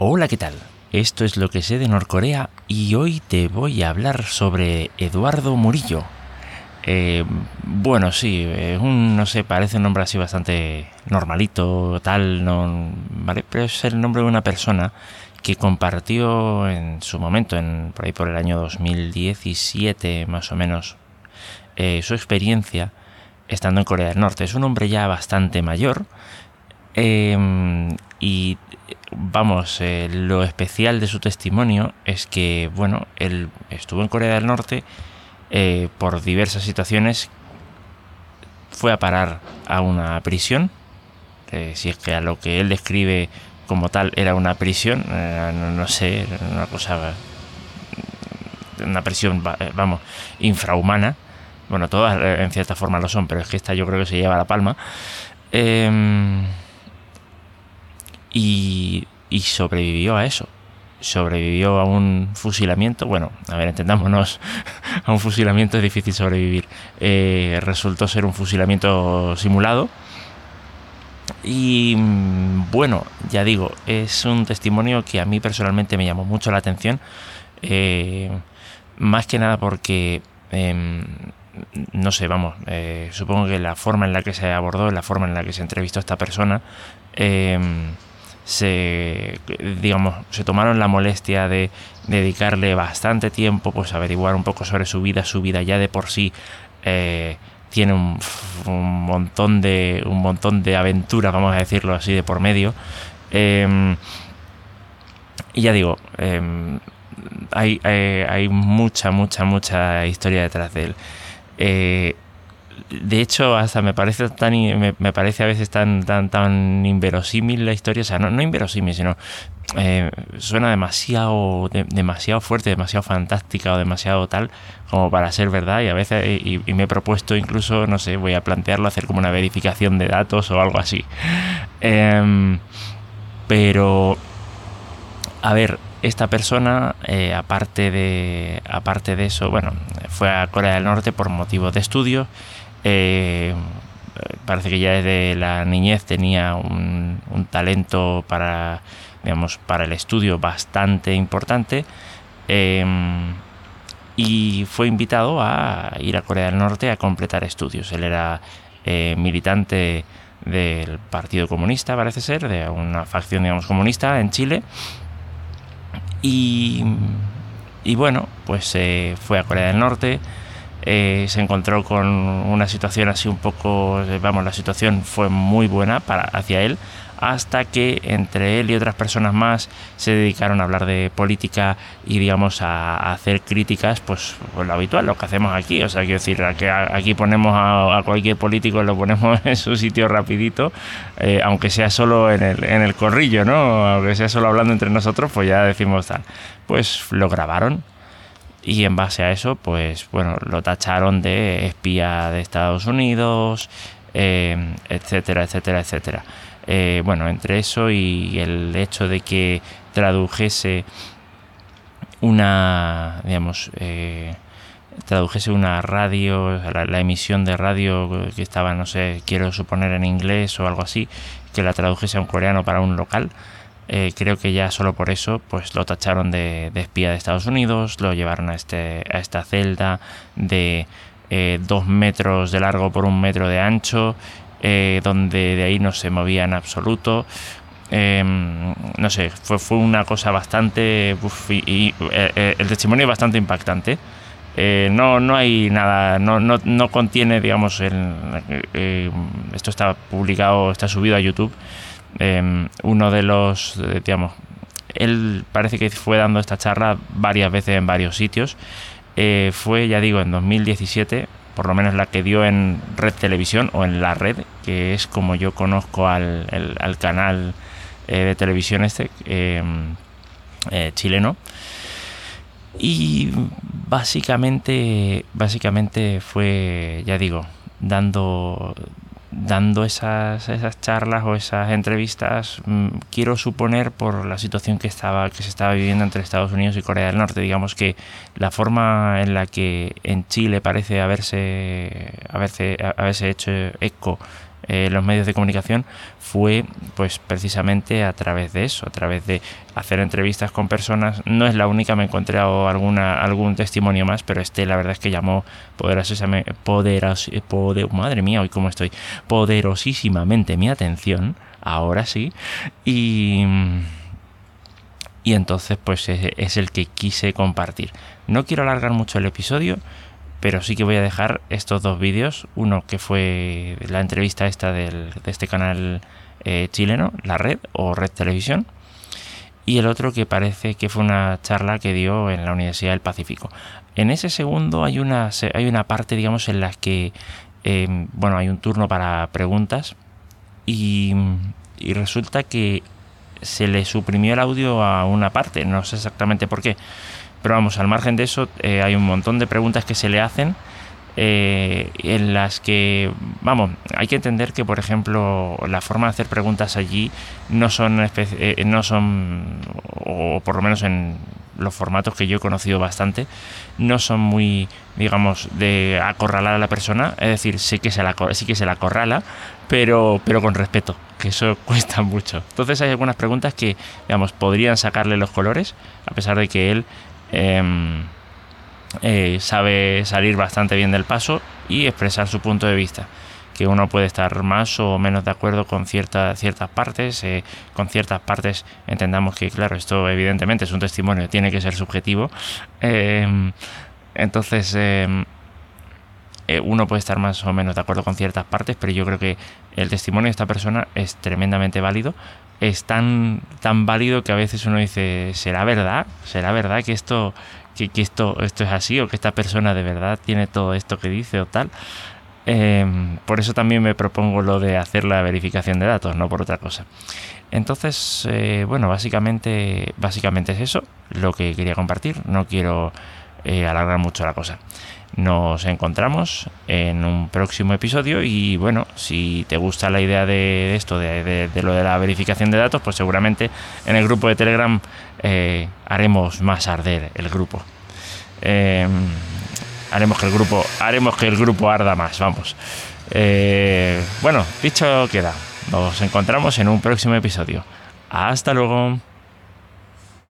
Hola, ¿qué tal? Esto es lo que sé de Norcorea y hoy te voy a hablar sobre Eduardo Murillo. Eh, bueno, sí, es un, no sé, parece un nombre así bastante normalito, tal, no, ¿vale? Pero es el nombre de una persona que compartió en su momento, en, por ahí por el año 2017 más o menos, eh, su experiencia estando en Corea del Norte. Es un hombre ya bastante mayor eh, y vamos, eh, lo especial de su testimonio es que, bueno, él estuvo en Corea del Norte eh, por diversas situaciones, fue a parar a una prisión, eh, si es que a lo que él describe como tal era una prisión, no, sé, una cosa, una prisión, vamos, infrahumana, bueno, todas en cierta forma lo son, pero es que esta yo creo que se lleva la palma. Em, y, sobrevivió a eso. Sobrevivió a un fusilamiento. Bueno, a ver, entendámonos. A un fusilamiento es difícil sobrevivir. Eh, resultó ser un fusilamiento simulado. Y mm, bueno, ya digo, es un testimonio que a mí personalmente me llamó mucho la atención. Eh, más que nada porque em, no sé, vamos, eh, supongo que la forma en la que se abordó, la forma en la que se entrevistó a esta persona, em, se, digamos, se tomaron la molestia de dedicarle bastante tiempo, pues averiguar un poco sobre su vida, su vida ya de por sí eh, tiene un, montón de un montón de aventuras, vamos a decirlo así, de por medio. Em, y ya digo, em, hay, hay, hay, mucha, mucha, mucha historia detrás de él. De hecho, hasta me parece tan me, parece a veces tan tan tan inverosímil la historia, o sea, no, no inverosímil, sino eh, suena demasiado demasiado fuerte, demasiado fantástica o demasiado tal como para ser verdad y a veces y, me he propuesto incluso, no sé, voy a plantearlo hacer como una verificación de datos o algo así. Em, pero a ver, esta persona, eh, aparte, de, aparte de eso, bueno, fue a Corea del Norte por motivos de estudio eh, parece que ya desde la niñez tenía un, talento para, digamos, para el estudio bastante importante. Em, y fue invitado a ir a Corea del Norte a completar estudios. Él era eh, militante del Partido Comunista, parece ser, de una facción, digamos, comunista en Chile. Y, y bueno, pues eh, fue a Corea del Norte, eh, se encontró con una situación así un poco, vamos, la situación fue muy buena para, hacia él, hasta que entre él y otras personas más se dedicaron a hablar de política y digamos a, hacer críticas, pues, pues, lo habitual, lo que hacemos aquí, o sea, quiero decir, que aquí ponemos a, cualquier político, lo ponemos en su sitio rapidito, eh, aunque sea solo en el, en el corrillo, ¿no? Aunque sea solo hablando entre nosotros, pues ya decimos tal. Pues lo grabaron y en base a eso, pues bueno, lo tacharon de espía de Estados Unidos, eh, etcétera, etcétera, etcétera. Eh, bueno, entre eso y el hecho de que tradujese una, digamos, eh, tradujese una radio, la, emisión de radio que estaba, no sé, quiero suponer en inglés o algo así, que la tradujese a un coreano para un local, eh, creo que ya solo por eso pues lo tacharon de, espía de Estados Unidos, lo llevaron a, este, a esta celda de eh, dos metros de largo por un metro de ancho, eh, donde de ahí no se movía en absoluto. Em, no sé, fue, fue una cosa bastante... y, el testimonio es bastante impactante. no, no hay nada, no, no, no contiene, digamos, el, esto está publicado, está subido a YouTube. Em, uno de los, eh, digamos, él parece que fue dando esta charla varias veces en varios sitios. Eh, fue, ya digo, en 2017, por lo menos la que dio en Red Televisión o en la red, que es como yo conozco al, canal eh, de televisión este em, chileno. Y básicamente, básicamente fue, ya digo, dando dando esas, esas charlas o esas entrevistas, mm, quiero suponer por la situación que, estaba, que se estaba viviendo entre Estados Unidos y Corea del Norte. Digamos que la forma en la que en Chile parece haberse, haberse, haberse hecho eco eh, los medios de comunicación fue pues precisamente a través de eso, a través de hacer entrevistas con personas. No es la única, me he encontrado alguna, algún testimonio más, pero este la verdad es que llamó poderosísimamente, poderos, poder, madre mía, hoy cómo estoy, poderosísimamente mi atención, ahora sí, y y entonces pues es, el que quise compartir. No quiero alargar mucho el episodio, pero sí que voy a dejar estos dos vídeos, uno que fue la entrevista esta del, de este canal eh, chileno, La Red o Red Televisión, y el otro que parece que fue una charla que dio en la Universidad del Pacífico. En ese segundo hay una, hay una parte, digamos, en la que, em, bueno, hay un turno para preguntas y, y resulta que se le suprimió el audio a una parte, no sé exactamente por qué. Pero vamos, al margen de eso, eh, hay un montón de preguntas que se le hacen eh, en las que, vamos, hay que entender que, por ejemplo, la forma de hacer preguntas allí no son, eh, no son o por lo menos en los formatos que yo he conocido bastante, no son muy, digamos, de acorralar a la persona, es decir, sí que se la, sí que se la acorrala, pero, pero con respeto, que eso cuesta mucho. Entonces hay algunas preguntas que, digamos, podrían sacarle los colores, a pesar de que él eh, sabe salir bastante bien del paso y expresar su punto de vista que uno puede estar más o menos de acuerdo con ciertas ciertas partes, eh, con ciertas partes entendamos que, claro, esto evidentemente es un testimonio, tiene que ser subjetivo. Em, entonces, em, eh, uno puede estar más o menos de acuerdo con ciertas partes, pero yo creo que el testimonio de esta persona es tremendamente válido. Es tan, tan válido que a veces uno dice, ¿será verdad? ¿Será verdad que esto, que, que esto, esto es así? ¿O que esta persona de verdad tiene todo esto que dice o tal? Em, por eso también me propongo lo de hacer la verificación de datos, no por otra cosa. Entonces, eh, bueno, básicamente, básicamente es eso lo que quería compartir. No quiero eh, alargar mucho la cosa. Nos encontramos en un próximo episodio y bueno, si te gusta la idea de esto, de, lo de la verificación de datos, pues seguramente en el grupo de Telegram eh, haremos más arder el grupo. Em, haremos que el grupo, haremos que el grupo arda más, vamos. Eh, bueno, dicho queda. Nos encontramos en un próximo episodio. Hasta luego.